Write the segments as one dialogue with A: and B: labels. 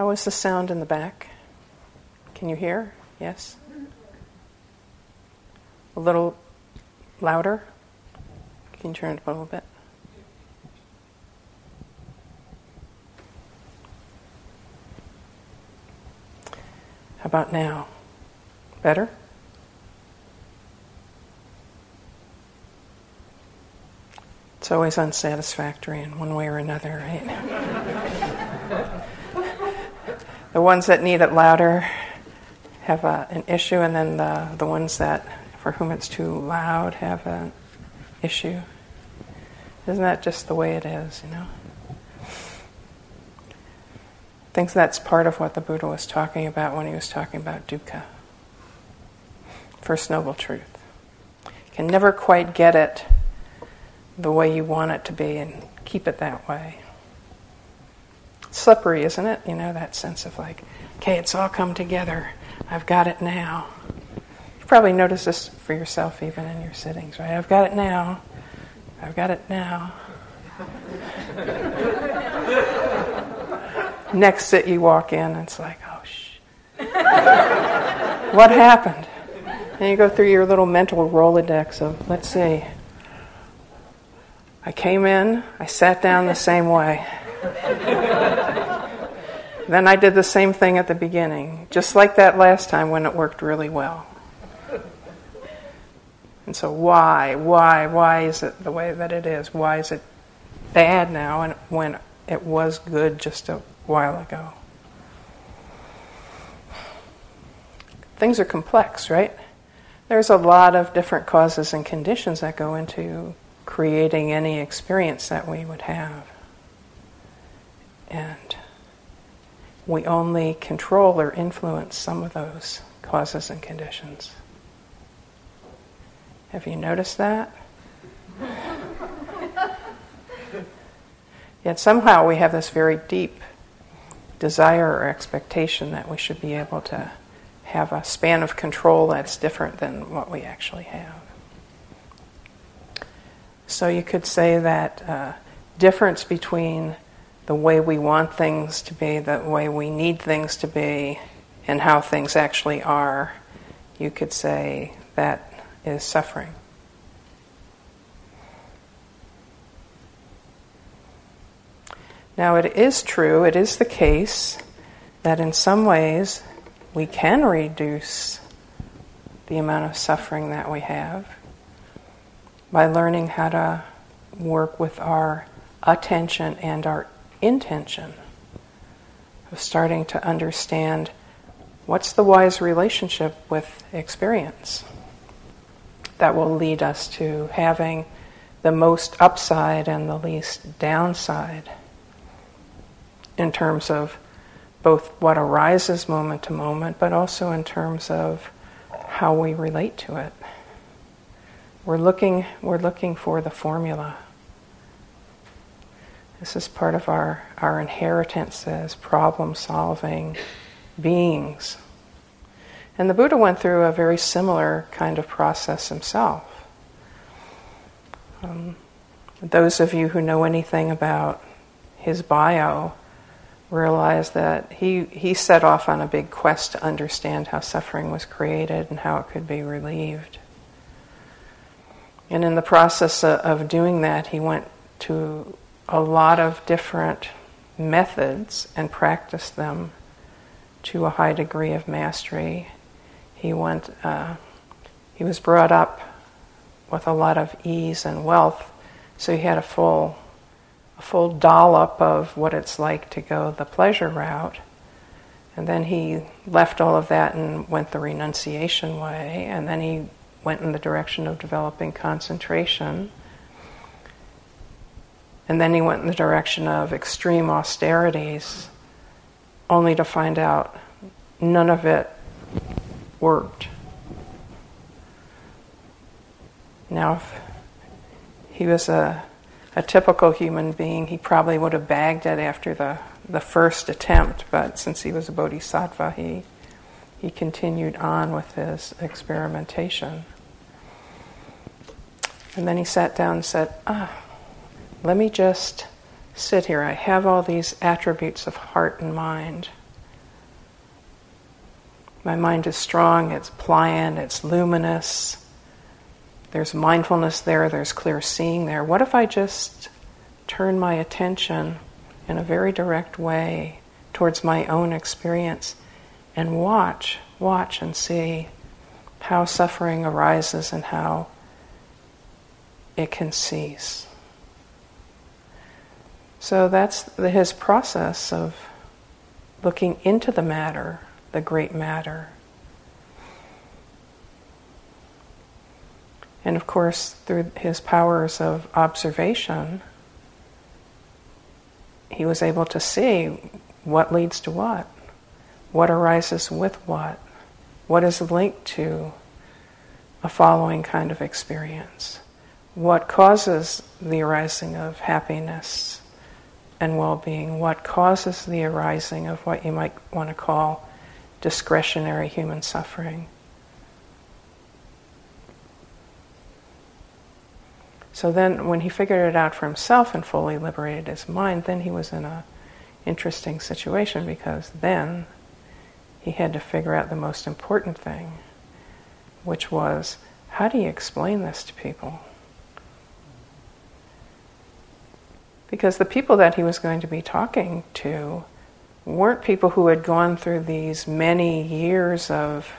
A: How is the sound in the back? Can you hear? Yes? A little louder? Can you turn it up a little bit? How about now? Better? It's always unsatisfactory in one way or another, right? the ones that need it louder have a, an issue, and then the, the ones that, for whom it's too loud, have an issue. Isn't that just the way it is, you know? I think that's part of what the Buddha was talking about when he was talking about dukkha. First Noble Truth. You can never quite get it the way you want it to be and keep it that way. Slippery, isn't it? You know, that sense of like, okay, it's all come together. I've got it now. You probably notice this for yourself even in your sittings, right? I've got it now. I've got it now. Next sit, you walk in, and it's like, oh, shh. what happened? And you go through your little mental Rolodex of, let's see. I came in, I sat down the same way. then I did the same thing at the beginning, just like that last time when it worked really well. And so, why, why, why is it the way that it is? Why is it bad now and when it was good just a while ago? Things are complex, right? There's a lot of different causes and conditions that go into creating any experience that we would have. And we only control or influence some of those causes and conditions. Have you noticed that? Yet somehow we have this very deep desire or expectation that we should be able to have a span of control that's different than what we actually have. So you could say that uh, difference between the way we want things to be, the way we need things to be, and how things actually are, you could say that is suffering. Now, it is true, it is the case that in some ways we can reduce the amount of suffering that we have by learning how to work with our attention and our intention of starting to understand what's the wise relationship with experience that will lead us to having the most upside and the least downside in terms of both what arises moment to moment, but also in terms of how we relate to it. We're looking, we're looking for the formula. This is part of our, our inheritance as problem solving beings. And the Buddha went through a very similar kind of process himself. Um, those of you who know anything about his bio realize that he, he set off on a big quest to understand how suffering was created and how it could be relieved. And in the process of doing that, he went to a lot of different methods and practiced them to a high degree of mastery. He went. Uh, he was brought up with a lot of ease and wealth, so he had a full, a full dollop of what it's like to go the pleasure route. And then he left all of that and went the renunciation way, and then he went in the direction of developing concentration. And then he went in the direction of extreme austerities, only to find out none of it worked. Now, if he was a, a typical human being, he probably would have bagged it after the, the first attempt, but since he was a bodhisattva, he he continued on with his experimentation. And then he sat down and said, Ah, let me just sit here. I have all these attributes of heart and mind. My mind is strong, it's pliant, it's luminous. There's mindfulness there, there's clear seeing there. What if I just turn my attention in a very direct way towards my own experience and watch, watch and see how suffering arises and how it can cease. So that's the, his process of looking into the matter, the great matter. And of course, through his powers of observation, he was able to see what leads to what, what arises with what, what is linked to a following kind of experience, what causes the arising of happiness and well being, what causes the arising of what you might want to call discretionary human suffering. So then, when he figured it out for himself and fully liberated his mind, then he was in a interesting situation because then he had to figure out the most important thing, which was how do you explain this to people? Because the people that he was going to be talking to weren't people who had gone through these many years of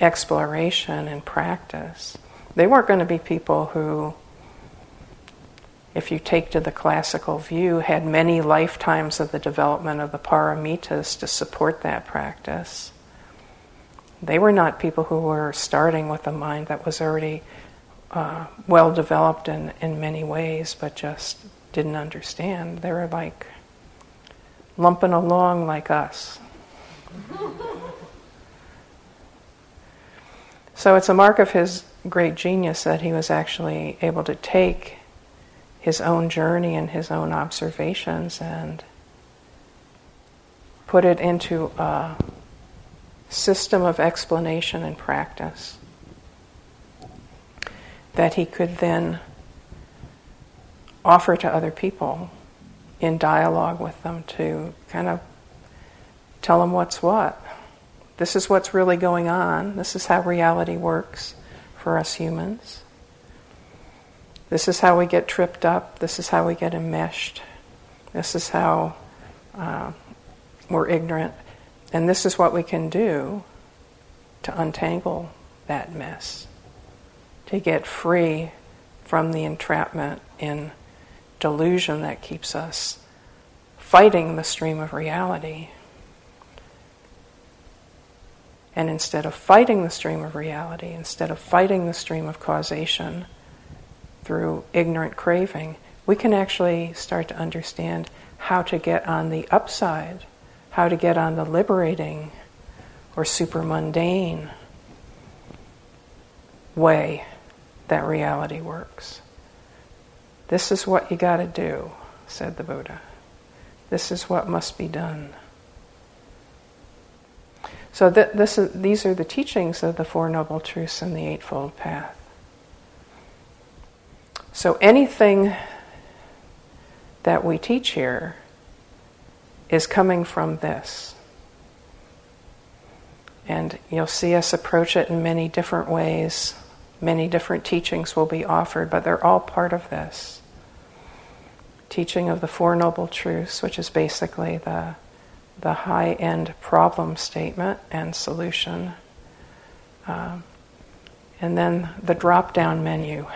A: exploration and practice. They weren't going to be people who if you take to the classical view, had many lifetimes of the development of the paramitas to support that practice. They were not people who were starting with a mind that was already uh, well developed in, in many ways, but just didn't understand. They were like lumping along like us. so it's a mark of his great genius that he was actually able to take his own journey and his own observations and put it into a system of explanation and practice that he could then offer to other people in dialogue with them to kind of tell them what's what. This is what's really going on. This is how reality works for us humans. This is how we get tripped up. This is how we get enmeshed. This is how uh, we're ignorant. And this is what we can do to untangle that mess, to get free from the entrapment in delusion that keeps us fighting the stream of reality. And instead of fighting the stream of reality, instead of fighting the stream of causation, through ignorant craving, we can actually start to understand how to get on the upside, how to get on the liberating or super mundane way that reality works. This is what you got to do, said the Buddha. This is what must be done. So th- this is, these are the teachings of the Four Noble Truths and the Eightfold Path. So anything that we teach here is coming from this. And you'll see us approach it in many different ways. Many different teachings will be offered, but they're all part of this. Teaching of the Four Noble Truths, which is basically the, the high end problem statement and solution. Um, and then the drop down menu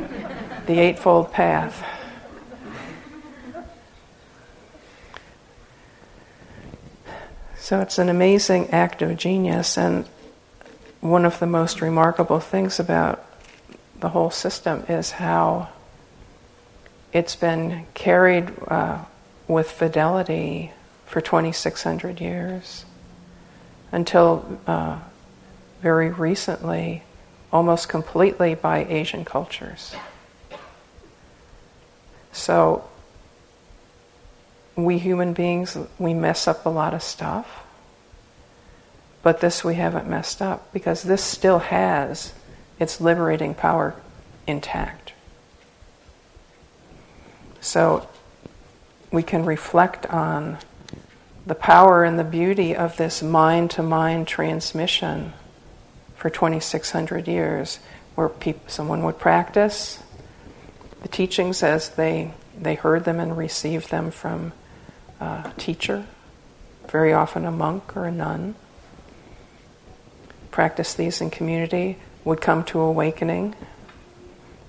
A: the Eightfold Path. So it's an amazing act of genius, and one of the most remarkable things about the whole system is how it's been carried uh, with fidelity for 2,600 years until uh, very recently almost completely by Asian cultures. So, we human beings, we mess up a lot of stuff, but this we haven't messed up because this still has its liberating power intact. So, we can reflect on the power and the beauty of this mind to mind transmission for 2,600 years, where someone would practice the teachings as they, they heard them and received them from a teacher, very often a monk or a nun. Practice these in community, would come to awakening.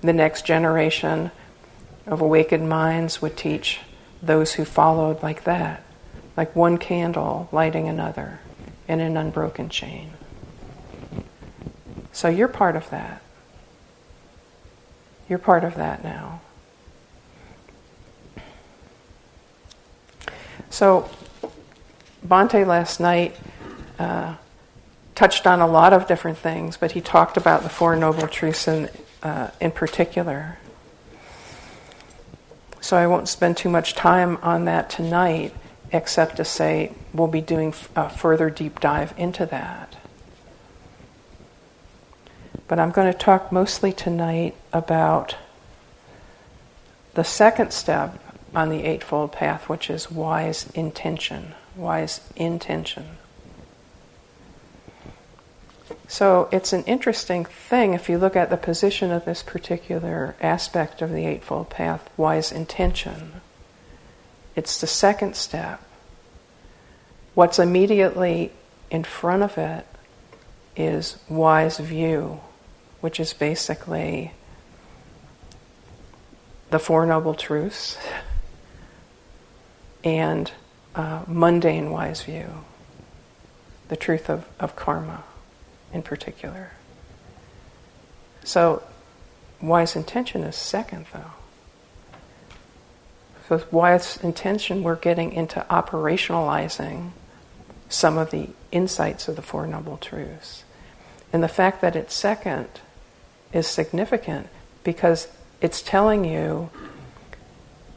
A: The next generation of awakened minds would teach those who followed like that, like one candle lighting another in an unbroken chain. So you're part of that. You're part of that now. So, Bhante last night uh, touched on a lot of different things, but he talked about the Four Noble Truths in, uh, in particular. So I won't spend too much time on that tonight, except to say we'll be doing a further deep dive into that. But I'm going to talk mostly tonight about the second step on the Eightfold Path, which is wise intention. Wise intention. So it's an interesting thing if you look at the position of this particular aspect of the Eightfold Path, wise intention. It's the second step. What's immediately in front of it is wise view, which is basically the Four Noble Truths and uh, mundane wise view, the truth of, of karma in particular. So, wise intention is second, though. So, wise intention, we're getting into operationalizing some of the insights of the Four Noble Truths. And the fact that it's second is significant because it's telling you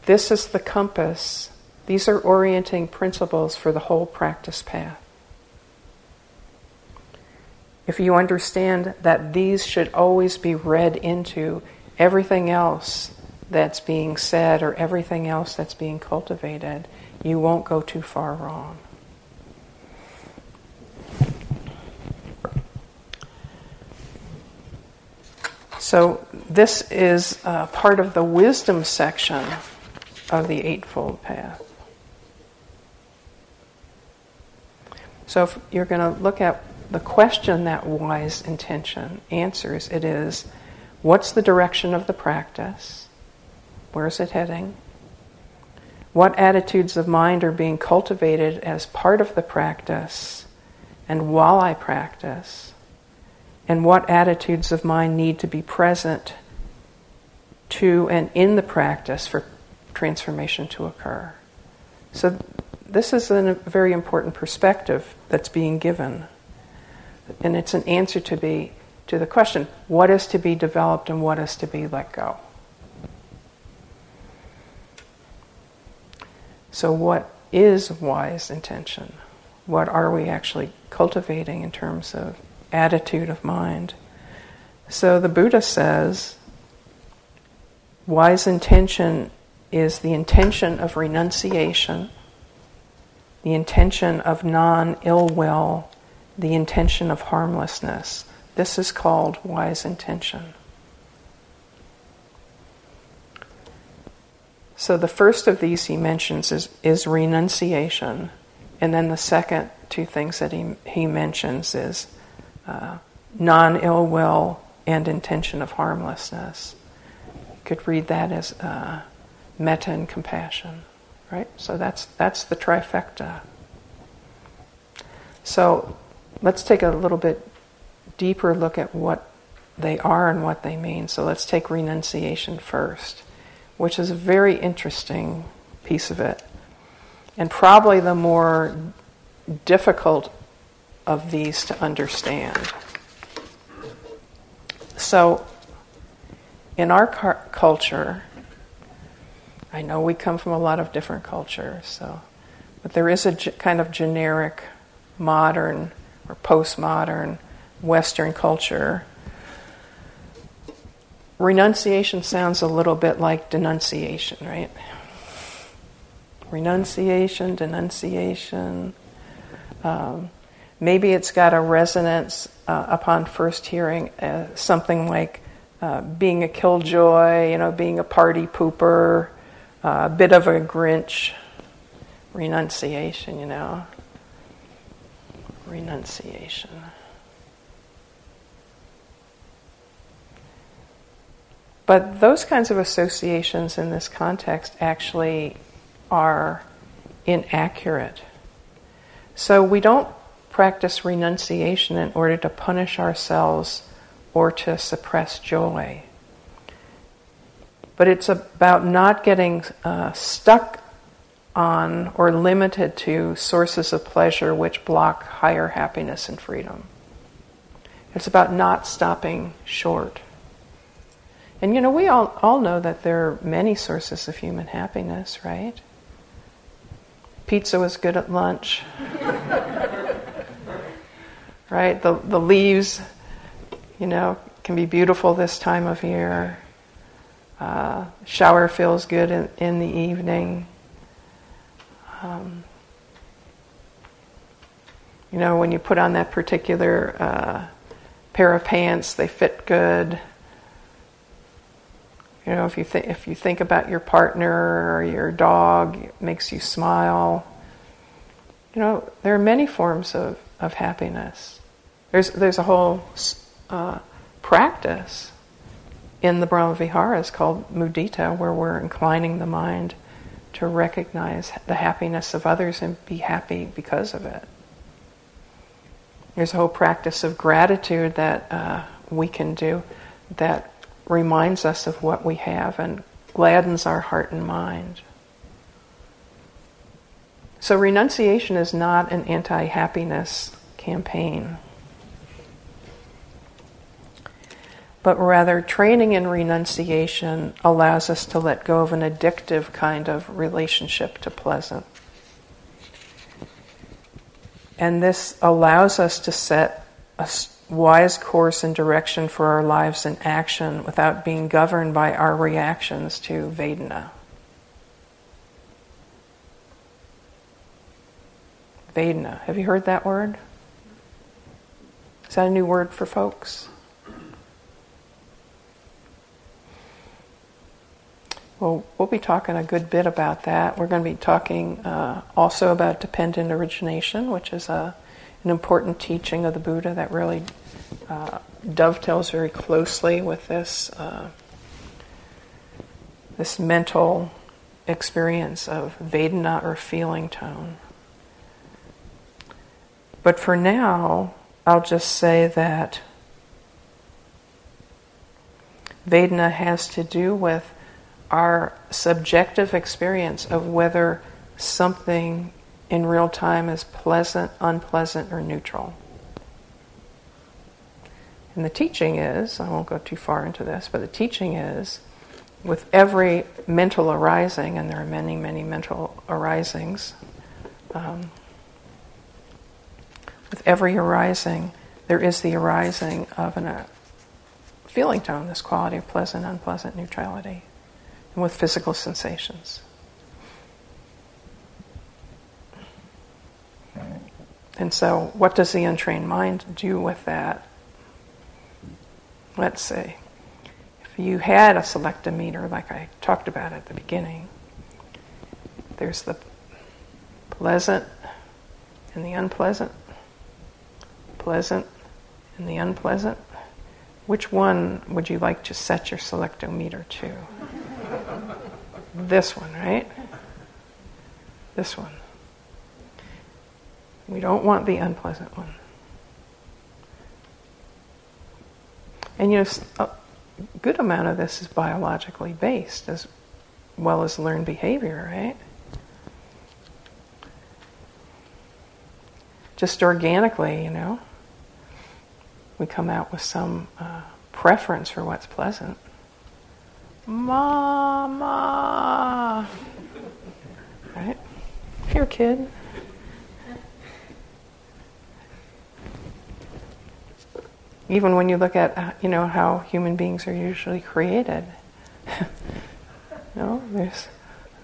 A: this is the compass, these are orienting principles for the whole practice path if you understand that these should always be read into everything else that's being said or everything else that's being cultivated, you won't go too far wrong. So, this is uh, part of the wisdom section of the Eightfold Path. So, if you're going to look at the question that wise intention answers it is what's the direction of the practice? Where's it heading? What attitudes of mind are being cultivated as part of the practice and while I practice? And what attitudes of mind need to be present to and in the practice for transformation to occur? So, this is a very important perspective that's being given and it's an answer to be to the question what is to be developed and what is to be let go? So what is wise intention? What are we actually cultivating in terms of attitude of mind? So the buddha says wise intention is the intention of renunciation the intention of non ill will the intention of harmlessness. This is called wise intention. So the first of these he mentions is, is renunciation, and then the second two things that he, he mentions is uh, non ill will and intention of harmlessness. You could read that as uh, metta and compassion, right? So that's that's the trifecta. So let's take a little bit deeper look at what they are and what they mean. So let's take renunciation first, which is a very interesting piece of it, and probably the more difficult of these to understand. So, in our car- culture, I know we come from a lot of different cultures, so, but there is a g- kind of generic modern or postmodern Western culture, renunciation sounds a little bit like denunciation, right? renunciation, denunciation. Um, maybe it's got a resonance uh, upon first hearing, uh, something like uh, being a killjoy, you know, being a party pooper, uh, a bit of a Grinch, renunciation, you know. Renunciation. But those kinds of associations in this context actually are inaccurate. So we don't practice renunciation in order to punish ourselves or to suppress joy. But it's about not getting uh, stuck on or limited to sources of pleasure which block higher happiness and freedom. It's about not stopping short. And you know, we all, all know that there are many sources of human happiness, right? Pizza was good at lunch. right? The, the leaves, you know, can be beautiful this time of year. Uh, shower feels good in, in the evening. Um, you know, when you put on that particular uh, pair of pants, they fit good. You know, if you think if you think about your partner or your dog, it makes you smile. You know, there are many forms of, of happiness. There's there's a whole uh, practice in the Brahma Viharas called mudita, where we're inclining the mind to recognize the happiness of others and be happy because of it. There's a whole practice of gratitude that uh, we can do that reminds us of what we have and gladdens our heart and mind. So, renunciation is not an anti happiness campaign, but rather, training in renunciation allows us to let go of an addictive kind of relationship to pleasant. And this allows us to set a wise course and direction for our lives and action without being governed by our reactions to Vedana. Vedana. Have you heard that word? Is that a new word for folks? Well, we'll be talking a good bit about that. We're going to be talking uh, also about dependent origination, which is a an important teaching of the Buddha that really uh, dovetails very closely with this uh, this mental experience of Vedana or feeling tone. But for now, I'll just say that Vedana has to do with our subjective experience of whether something in real time is pleasant, unpleasant, or neutral. And the teaching is I won't go too far into this, but the teaching is with every mental arising, and there are many, many mental arisings, um, with every arising, there is the arising of a uh, feeling tone, this quality of pleasant, unpleasant neutrality, with physical sensations. And so, what does the untrained mind do with that? Let's see. If you had a selectometer, like I talked about at the beginning, there's the pleasant and the unpleasant, pleasant and the unpleasant. Which one would you like to set your selectometer to? This one, right? This one. We don't want the unpleasant one. And you know, a good amount of this is biologically based as well as learned behavior, right? Just organically, you know, we come out with some uh, preference for what's pleasant. Mama! Right? Here, kid. Even when you look at uh, you know how human beings are usually created, know, there's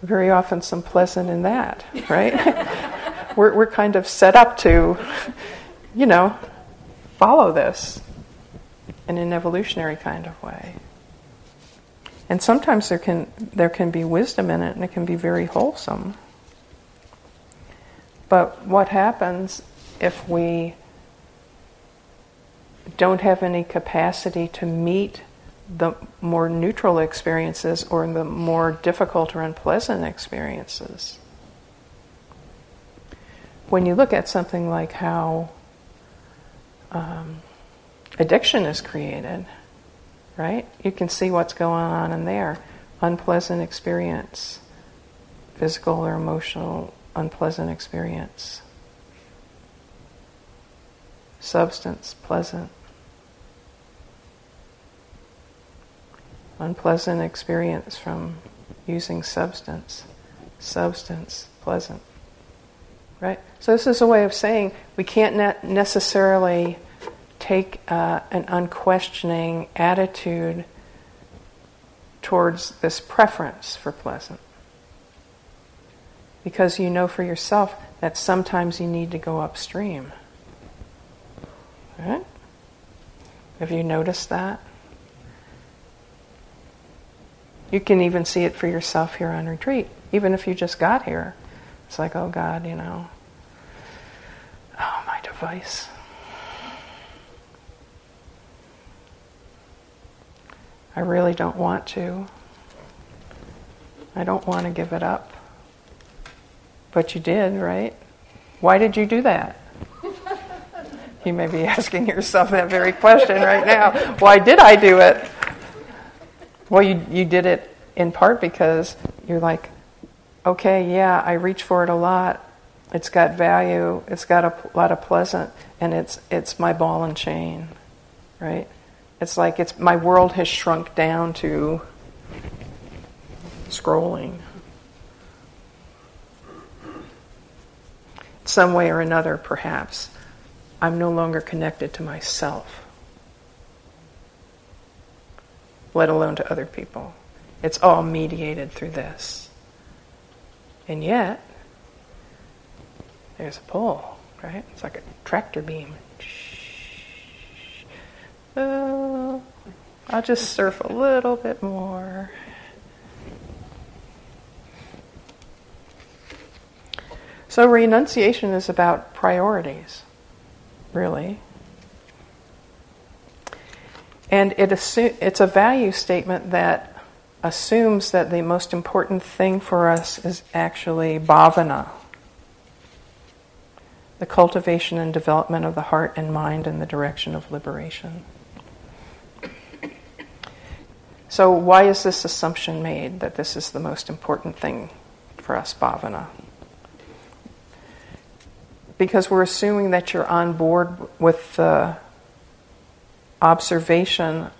A: very often some pleasant in that, right? we're, we're kind of set up to, you know, follow this in an evolutionary kind of way. And sometimes there can, there can be wisdom in it and it can be very wholesome. But what happens if we don't have any capacity to meet the more neutral experiences or the more difficult or unpleasant experiences? When you look at something like how um, addiction is created, right? You can see what's going on in there. Unpleasant experience, physical or emotional unpleasant experience. Substance, pleasant. Unpleasant experience from using substance. Substance, pleasant. Right? So, this is a way of saying we can't ne- necessarily take uh, an unquestioning attitude towards this preference for pleasant. Because you know for yourself that sometimes you need to go upstream. Right? Have you noticed that? You can even see it for yourself here on retreat. Even if you just got here, it's like, oh God, you know, oh, my device. I really don't want to. I don't want to give it up. But you did, right? Why did you do that? You may be asking yourself that very question right now. Why did I do it? Well, you, you did it in part because you're like, okay, yeah, I reach for it a lot. It's got value. It's got a lot of pleasant, and it's it's my ball and chain, right? It's like it's my world has shrunk down to scrolling. Some way or another, perhaps, I'm no longer connected to myself, let alone to other people. It's all mediated through this. And yet, there's a pull, right? It's like a tractor beam. Uh, I'll just surf a little bit more. So, renunciation is about priorities, really. And it it's a value statement that assumes that the most important thing for us is actually bhavana, the cultivation and development of the heart and mind in the direction of liberation. So, why is this assumption made that this is the most important thing for us, bhavana? Because we're assuming that you're on board with the observation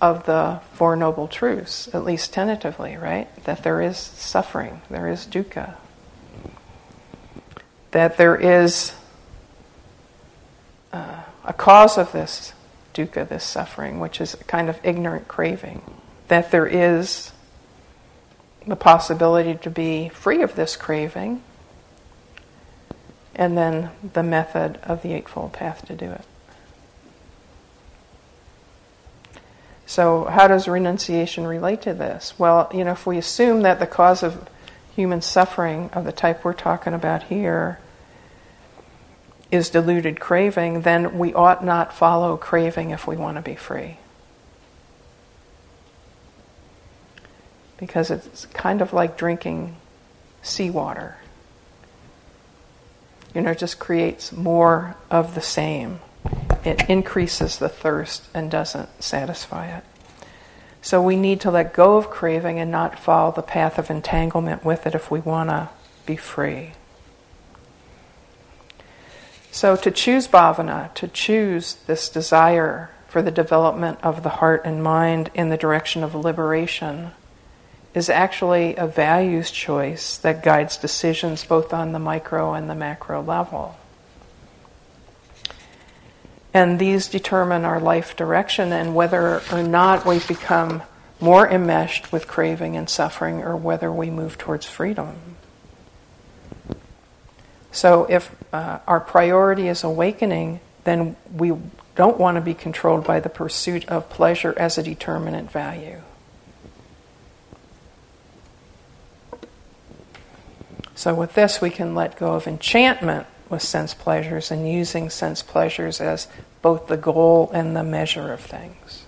A: of the Four Noble Truths, at least tentatively, right? That there is suffering, there is dukkha, that there is uh, a cause of this dukkha, this suffering, which is a kind of ignorant craving that there is the possibility to be free of this craving, and then the method of the Eightfold Path to do it. So, how does renunciation relate to this? Well, you know, if we assume that the cause of human suffering of the type we're talking about here is deluded craving, then we ought not follow craving if we want to be free. Because it's kind of like drinking seawater. You know, it just creates more of the same. It increases the thirst and doesn't satisfy it. So we need to let go of craving and not follow the path of entanglement with it if we want to be free. So to choose bhavana, to choose this desire for the development of the heart and mind in the direction of liberation, is actually a values choice that guides decisions both on the micro and the macro level. And these determine our life direction and whether or not we become more enmeshed with craving and suffering or whether we move towards freedom. So, if uh, our priority is awakening, then we don't want to be controlled by the pursuit of pleasure as a determinate value. So, with this, we can let go of enchantment with sense pleasures and using sense pleasures as both the goal and the measure of things.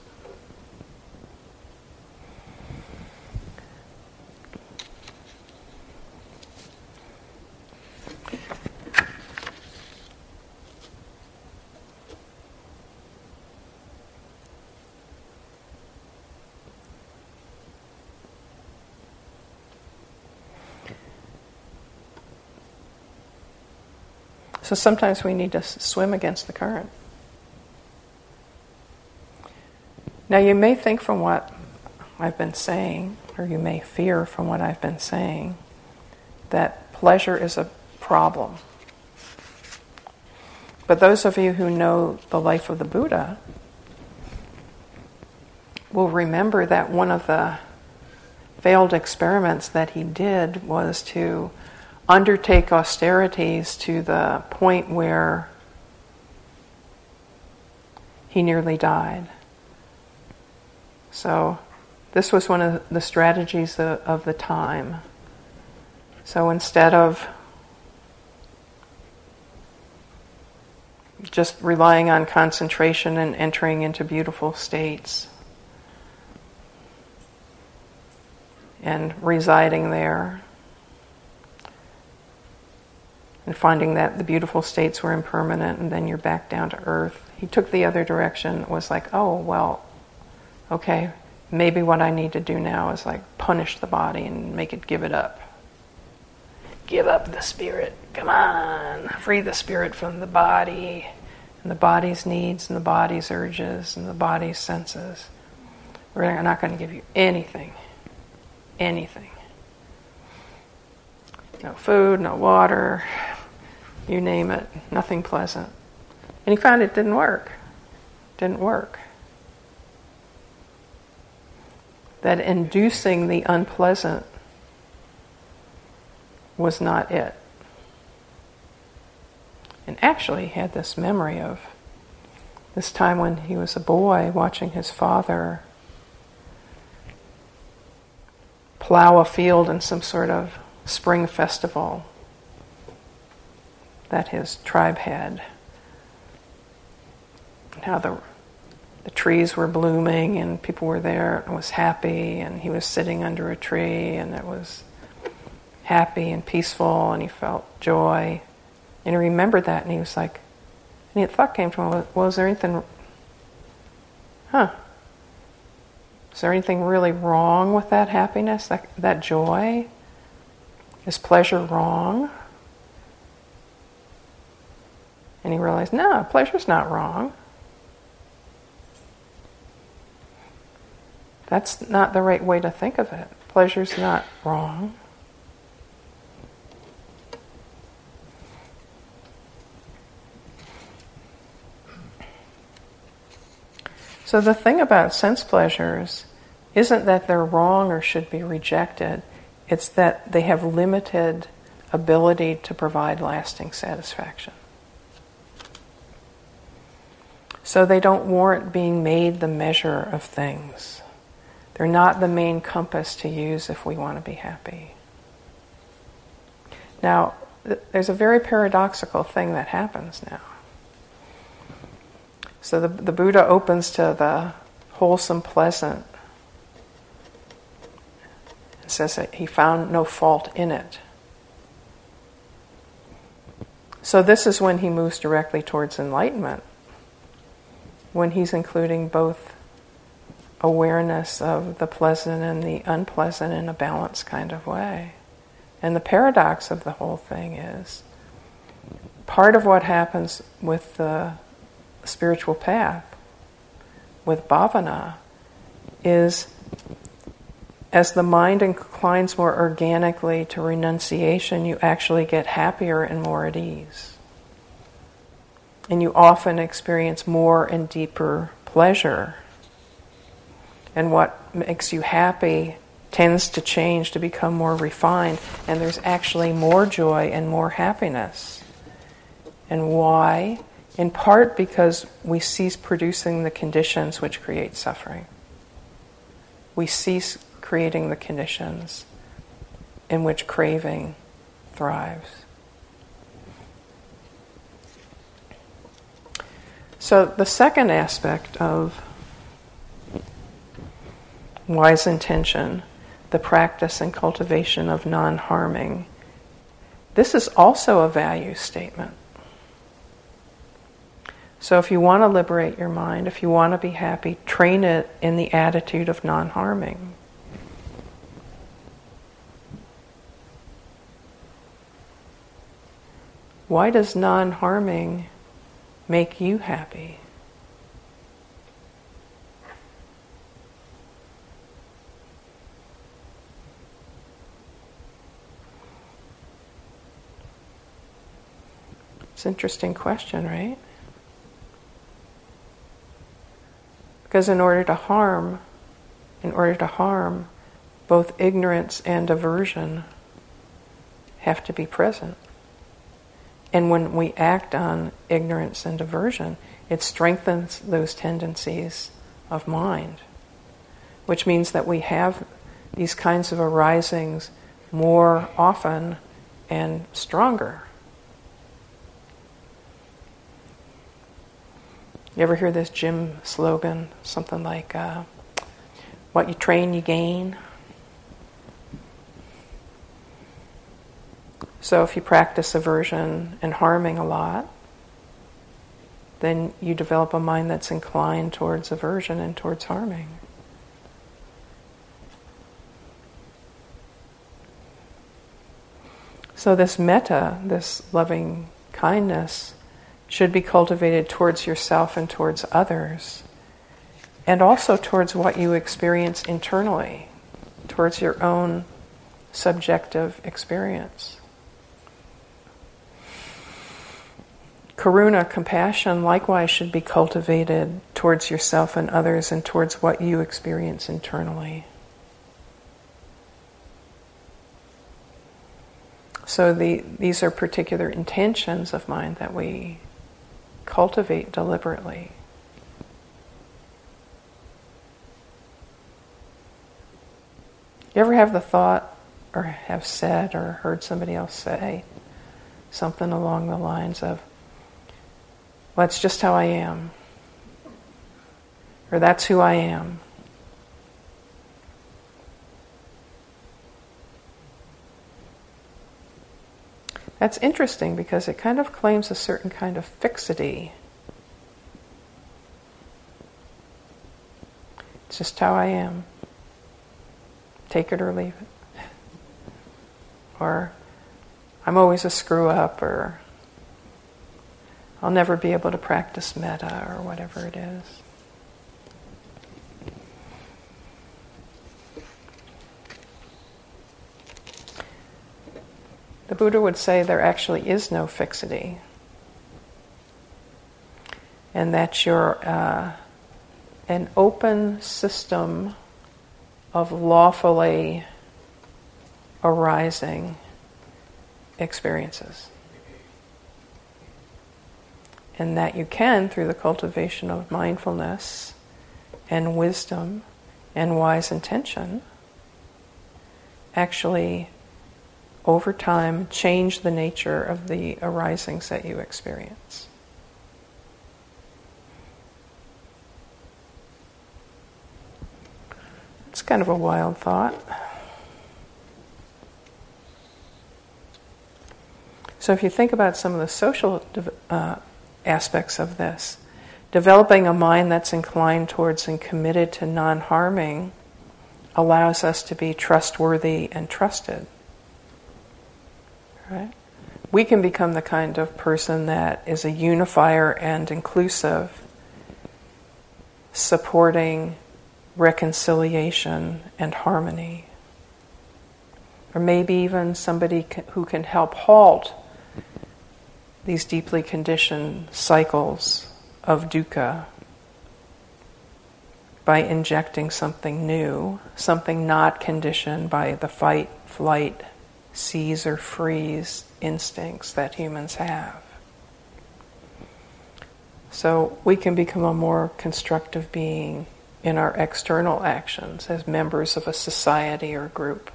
A: So sometimes we need to swim against the current. Now, you may think from what I've been saying, or you may fear from what I've been saying, that pleasure is a problem. But those of you who know the life of the Buddha will remember that one of the failed experiments that he did was to undertake austerities to the point where he nearly died. So, this was one of the strategies of, the time. So, instead of just relying on concentration and entering into beautiful states and residing there, and finding that the beautiful states were impermanent and then you're back down to earth. He took the other direction, was like, oh, well, okay, maybe what I need to do now is like punish the body and make it give it up. Give up the spirit. Come on, free the spirit from the body and the body's needs and the body's urges and the body's senses. We're not going to give you anything. Anything. No food, no water, you name it, nothing pleasant. And he found it didn't work. Didn't work. That inducing the unpleasant was not it. And actually, he had this memory of this time when he was a boy watching his father plow a field in some sort of spring festival that his tribe had. And how the the trees were blooming and people were there and was happy and he was sitting under a tree and it was happy and peaceful and he felt joy. And he remembered that and he was like, and the thought came to him, well, was there anything, huh? Is there anything really wrong with that happiness, that, that joy? Is pleasure wrong? And he realized, no, pleasure's not wrong. That's not the right way to think of it. Pleasure's not wrong. So the thing about sense pleasures isn't that they're wrong or should be rejected, it's that they have limited ability to provide lasting satisfaction. So they don't warrant being made the measure of things. They're not the main compass to use if we want to be happy. Now, th- there's a very paradoxical thing that happens now. So the, the Buddha opens to the wholesome, pleasant, and says that he found no fault in it. So this is when he moves directly towards enlightenment when he's including both awareness of the pleasant and the unpleasant in a balanced kind of way. And the paradox of the whole thing is part of what happens with the spiritual path, with bhavana, is as the mind inclines more organically to renunciation, you actually get happier and more at ease and you often experience more and deeper pleasure. And what makes you happy tends to change to become more refined, and there's actually more joy and more happiness. And why? In part because we cease producing the conditions which create suffering. We cease creating the conditions in which craving thrives. So, the second aspect of wise intention, the practice and cultivation of non harming, this is also a value statement. So, if you want to liberate your mind, if you want to be happy, train it in the attitude of non harming. Why does non harming make you happy? It's an interesting question, right? Because in order to harm, in order to harm, both ignorance and aversion have to be present. And when we act on ignorance and aversion, it strengthens those tendencies of mind, which means that we have these kinds of arisings more often and stronger. You ever hear this gym slogan? Something like, uh, what you train, you gain. So if you practice aversion and harming a lot, then you develop a mind that's inclined towards aversion and towards harming. So, this metta, this loving kindness, should be cultivated towards yourself and towards others, and also towards what you experience internally, towards your own subjective experience. Karuna, compassion, likewise should be cultivated towards yourself and others and towards what you experience internally. So the, these are particular intentions of mind that we cultivate deliberately. You ever have the thought or have said or heard somebody else say something along the lines of, well, it's just how I am, or that's who I am? That's interesting because it kind of claims a certain kind of fixity. It's just how I am. Take it or leave it. Or I'm always a screw up, or I'll never be able to practice metta, or whatever it is. The Buddha would say there actually is no fixity, and that you're uh, an open system of lawfully arising experiences. And that you can, through the cultivation of mindfulness and wisdom and wise intention, actually over time change the nature of the arisings that you experience. It's kind of a wild thought. So, if you think about some of the social uh, aspects of this, developing a mind that's inclined towards and committed to non harming allows us to be trustworthy and trusted. Right? We can become the kind of person that is a unifier and inclusive, supporting reconciliation and harmony. Or maybe even somebody who can help halt these deeply conditioned cycles of dukkha. by injecting something new, something not conditioned by the fight, flight, seize, or freeze instincts that humans have. So we can become a more constructive being in our external actions as members of a society or group.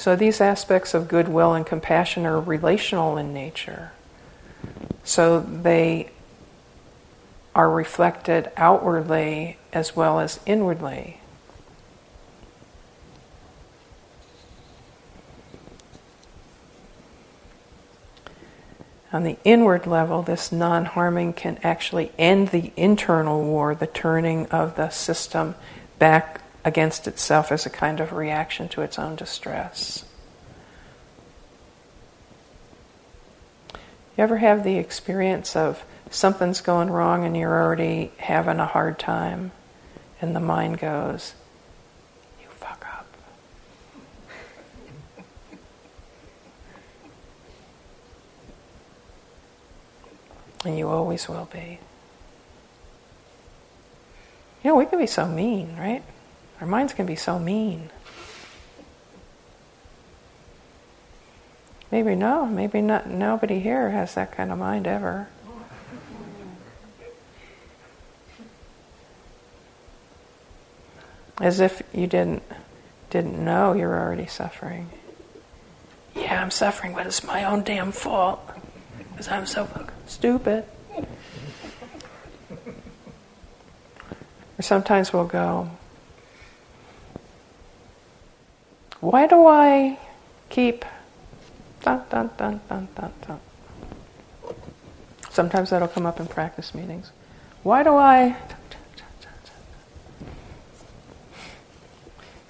A: So these aspects of goodwill and compassion are relational in nature. So they are reflected outwardly as well as inwardly. On the inward level, this non harming can actually end the internal war, the turning of the system back against itself as a kind of reaction to its own distress. You ever have the experience of something's going wrong and you're already having a hard time, and the mind goes, You fuck up. and you always will be. You know, we can be so mean, right? Our minds can be so mean. Maybe no, maybe not. Nobody here has that kind of mind ever. As if you didn't didn't know you're already suffering. Yeah, I'm suffering, but it's my own damn fault because I'm so fucking stupid. Or sometimes we'll go, why do I keep Dun, dun, dun, dun, dun, dun. Sometimes that'll come up in practice meetings. Why do I?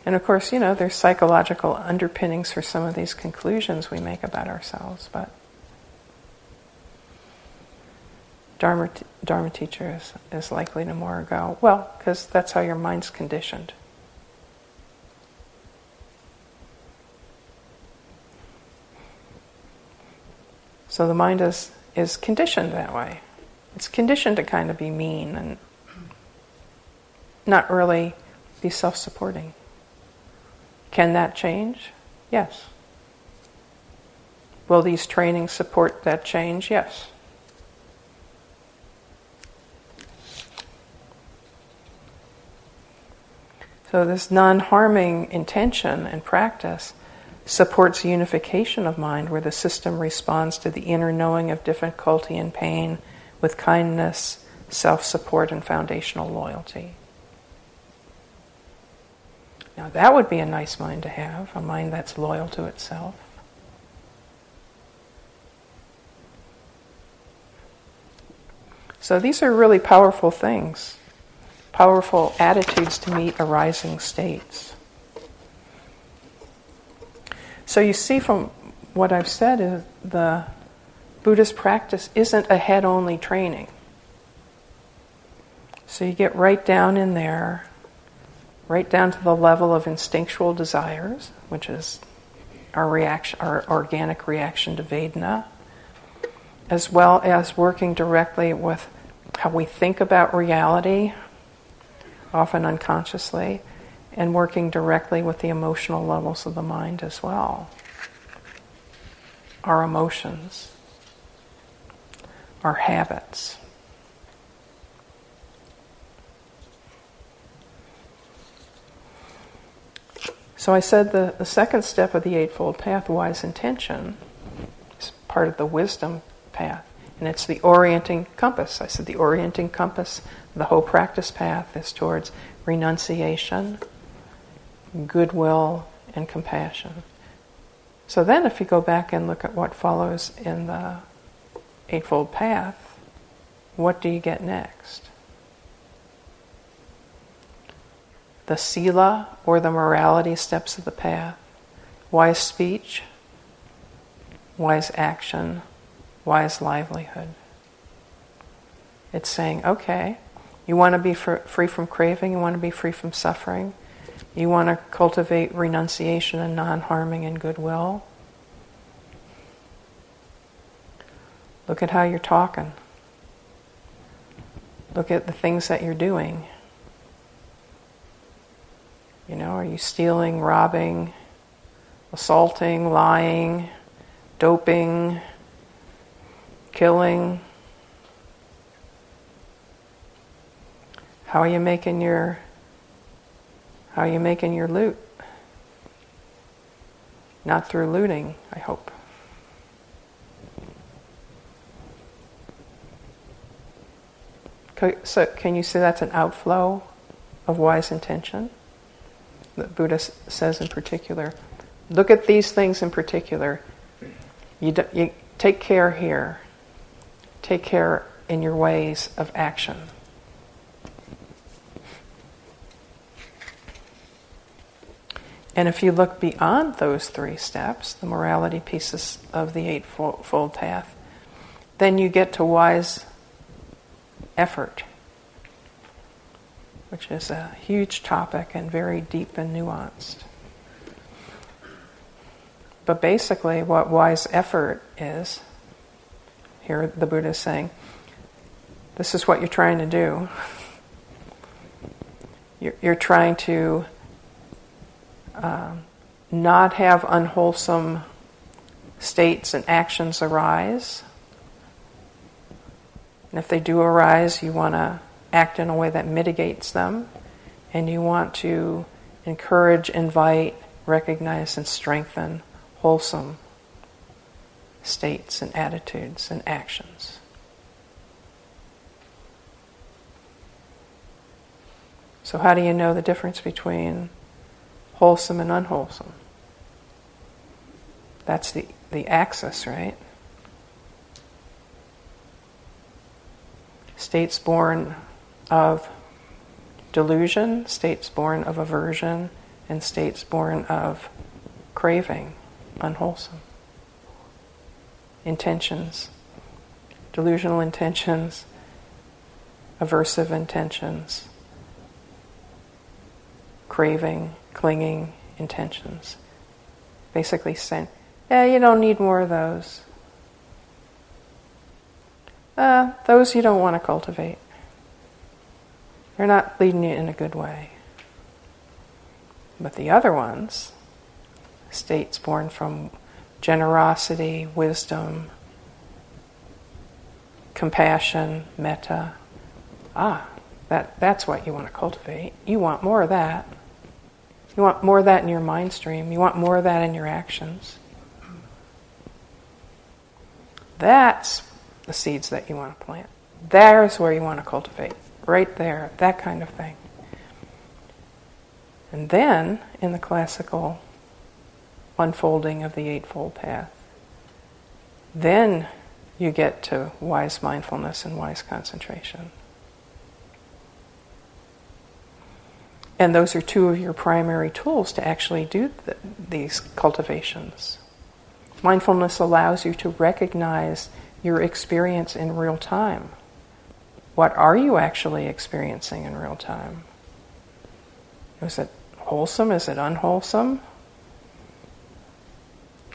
A: And of course, you know, there's psychological underpinnings for some of these conclusions we make about ourselves, but Dharma, Dharma teacher is, is likely to more go, well, because that's how your mind's conditioned. So the mind is, is conditioned that way. It's conditioned to kind of be mean and not really be self supporting. Can that change? Yes. Will these trainings support that change? Yes. So, this non harming intention and practice supports unification of mind, where the system responds to the inner knowing of difficulty and pain with kindness, self support, and foundational loyalty. Now, that would be a nice mind to have, a mind that's loyal to itself. So, these are really powerful things, powerful attitudes to meet arising states. So you see from what I've said is the Buddhist practice isn't a head only training. So you get right down in there, right down to the level of instinctual desires, which is our reaction, our organic reaction to Vedana, as well as working directly with how we think about reality, often unconsciously, and working directly with the emotional levels of the mind as well. Our emotions, our habits. So I said the, the second step of the Eightfold Path, wise intention, is part of the wisdom path. And it's the orienting compass. I said the orienting compass, the whole practice path is towards renunciation, goodwill, and compassion. So then, if you go back and look at what follows in the Eightfold Path, what do you get next? The Sila, or the morality steps of the path, wise speech, wise action, wise livelihood. It's saying, okay, you want to be free from craving, you want to be free from suffering, you want to cultivate renunciation and non harming and goodwill. Look at how you're talking. Look at the things that you're doing. You know, are you stealing, robbing, assaulting, lying, doping, killing? How are you making your how are you making your loot? Not through looting, I hope. So, can you say that's an outflow of wise intention? That Buddha says in particular. Look at these things in particular. You, do, you take care here. Take care in your ways of action. And if you look beyond those three steps, the morality pieces of the Eightfold Path, then you get to wise effort, which is a huge topic and very deep and nuanced. But basically, what wise effort is, here the Buddha is saying, this is what you're trying to do. You're, you're trying to um, not have unwholesome states and actions arise and if they do arise, you want to act in a way that mitigates them, and you want to encourage, invite, recognize, and strengthen wholesome states and attitudes and actions. So, how do you know the difference between wholesome and unwholesome? That's the, the axis, right? states born of delusion, states born of aversion, and states born of craving, unwholesome. Intentions, delusional intentions, aversive intentions, craving, clinging intentions. Basically saying, yeah, you don't need more of those uh, those you don't want to cultivate. They're not leading you in a good way. But the other ones, states born from generosity, wisdom, compassion, metta, ah, that, that's what you want to cultivate. You want more of that. You want more of that in your mind stream. You want more of that in your actions. That's the seeds that you want to plant. There's where you want to cultivate, right there, that kind of thing. And then, in the classical unfolding of the Eightfold Path, then you get to wise mindfulness and wise concentration. And those are two of your primary tools to actually do the, these cultivations. Mindfulness allows you to recognize your experience in real time. What are you actually experiencing in real time? Is it wholesome? Is it unwholesome?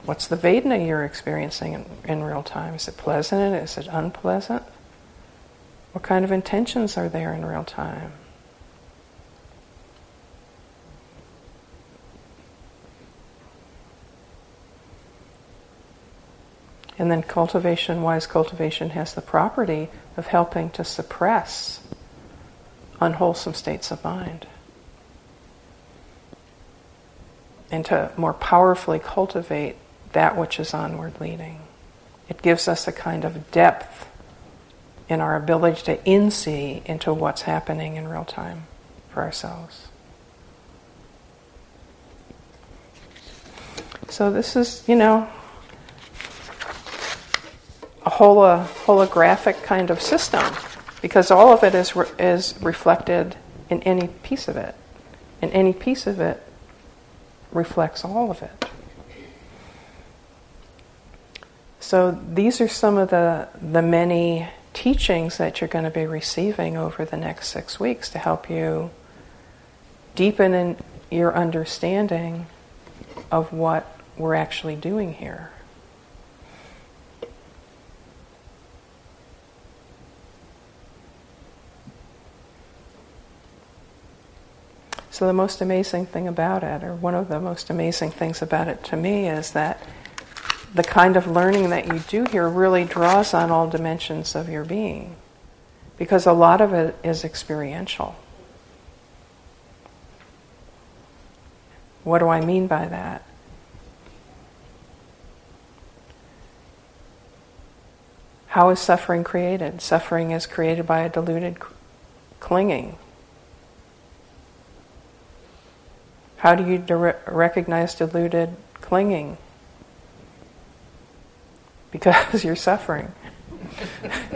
A: What's the Vedana you're experiencing in, in real time? Is it pleasant? Is it unpleasant? What kind of intentions are there in real time? And then cultivation, wise cultivation, has the property of helping to suppress unwholesome states of mind and to more powerfully cultivate that which is onward leading. It gives us a kind of depth in our ability to in see into what's happening in real time for ourselves. So, this is, you know, a holo, holographic kind of system because all of it is, re- is reflected in any piece of it. And any piece of it reflects all of it. So these are some of the, the many teachings that you're going to be receiving over the next six weeks to help you deepen in your understanding of what we're actually doing here. So, the most amazing thing about it, or one of the most amazing things about it to me, is that the kind of learning that you do here really draws on all dimensions of your being. Because a lot of it is experiential. What do I mean by that? How is suffering created? Suffering is created by a deluded clinging. How do you recognize deluded clinging? Because you're suffering.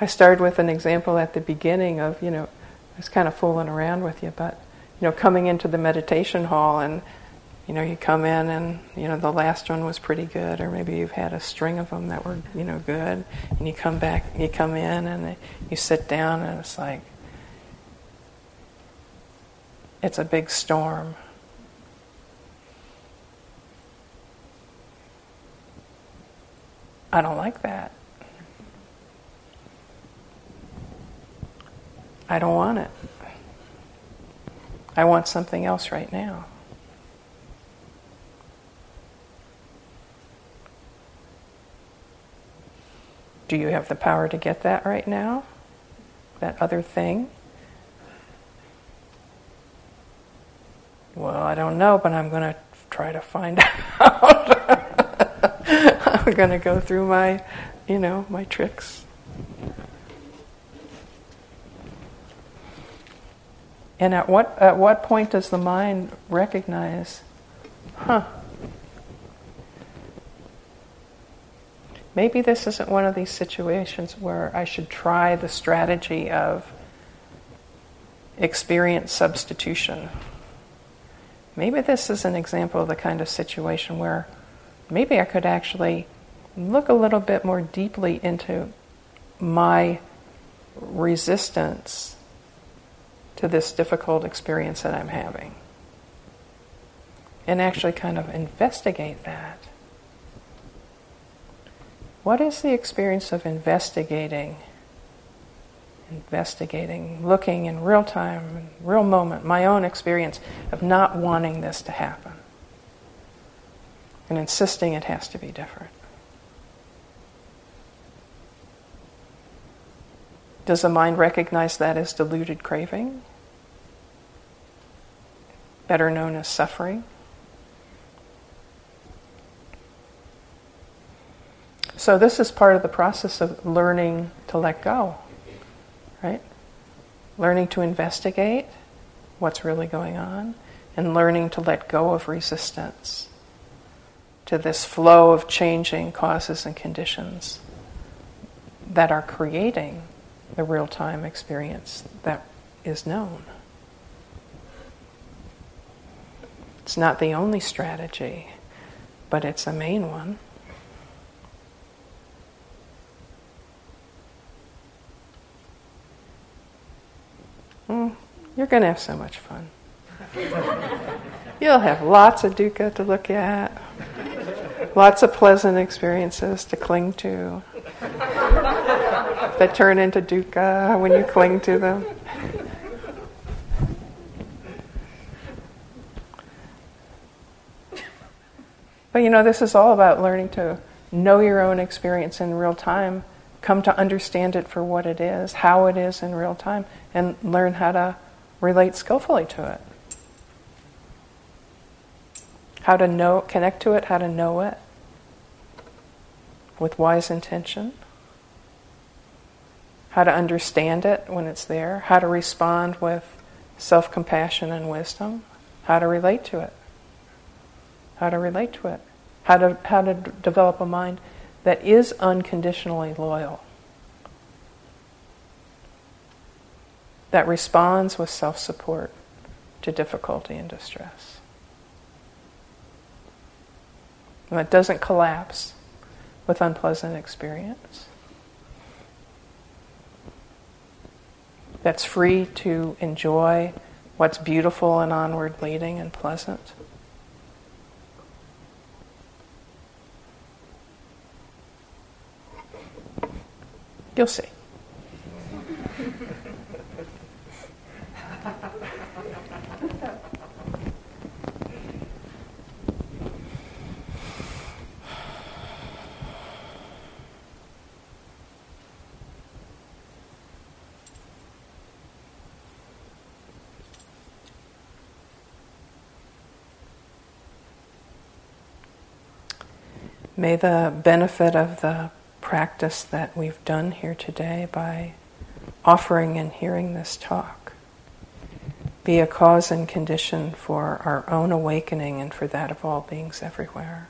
A: I started with an example at the beginning of, you know, I was kind of fooling around with you, but, you know, coming into the meditation hall and, you know, you come in and, you know, the last one was pretty good, or maybe you've had a string of them that were, you know, good, and you come back, you come in and you sit down and it's like, it's a big storm. I don't like that. I don't want it. I want something else right now. Do you have the power to get that right now? That other thing? Well, I don't know, but I'm going to try to find out. I'm going to go through my, you know, my tricks. And at what at what point does the mind recognize, huh? Maybe this isn't one of these situations where I should try the strategy of experience substitution. Maybe this is an example of the kind of situation where maybe I could actually look a little bit more deeply into my resistance to this difficult experience that I'm having. And actually kind of investigate that. What is the experience of investigating? Investigating, looking in real time, real moment, my own experience of not wanting this to happen and insisting it has to be different. Does the mind recognize that as deluded craving? Better known as suffering? So, this is part of the process of learning to let go, right? Learning to investigate what's really going on and learning to let go of resistance to this flow of changing causes and conditions that are creating the real time experience that is known. It's not the only strategy, but it's a main one. Mm, you're going to have so much fun. You'll have lots of dukkha to look at, lots of pleasant experiences to cling to that turn into dukkha when you cling to them. But you know, this is all about learning to know your own experience in real time, come to understand it for what it is, how it is in real time, and learn how to relate skillfully to it. How to know, connect to it, how to know it with wise intention. How to understand it when it's there, how to respond with self compassion and wisdom, how to relate to it, how to relate to it, how to, how to d- develop a mind that is unconditionally loyal, that responds with self support to difficulty and distress, and that doesn't collapse with unpleasant experience. that's free to enjoy what's beautiful and onward leading and pleasant. You'll see. May the benefit of the practice that we've done here today by offering and hearing this talk be a cause and condition for our own awakening and for that of all beings everywhere.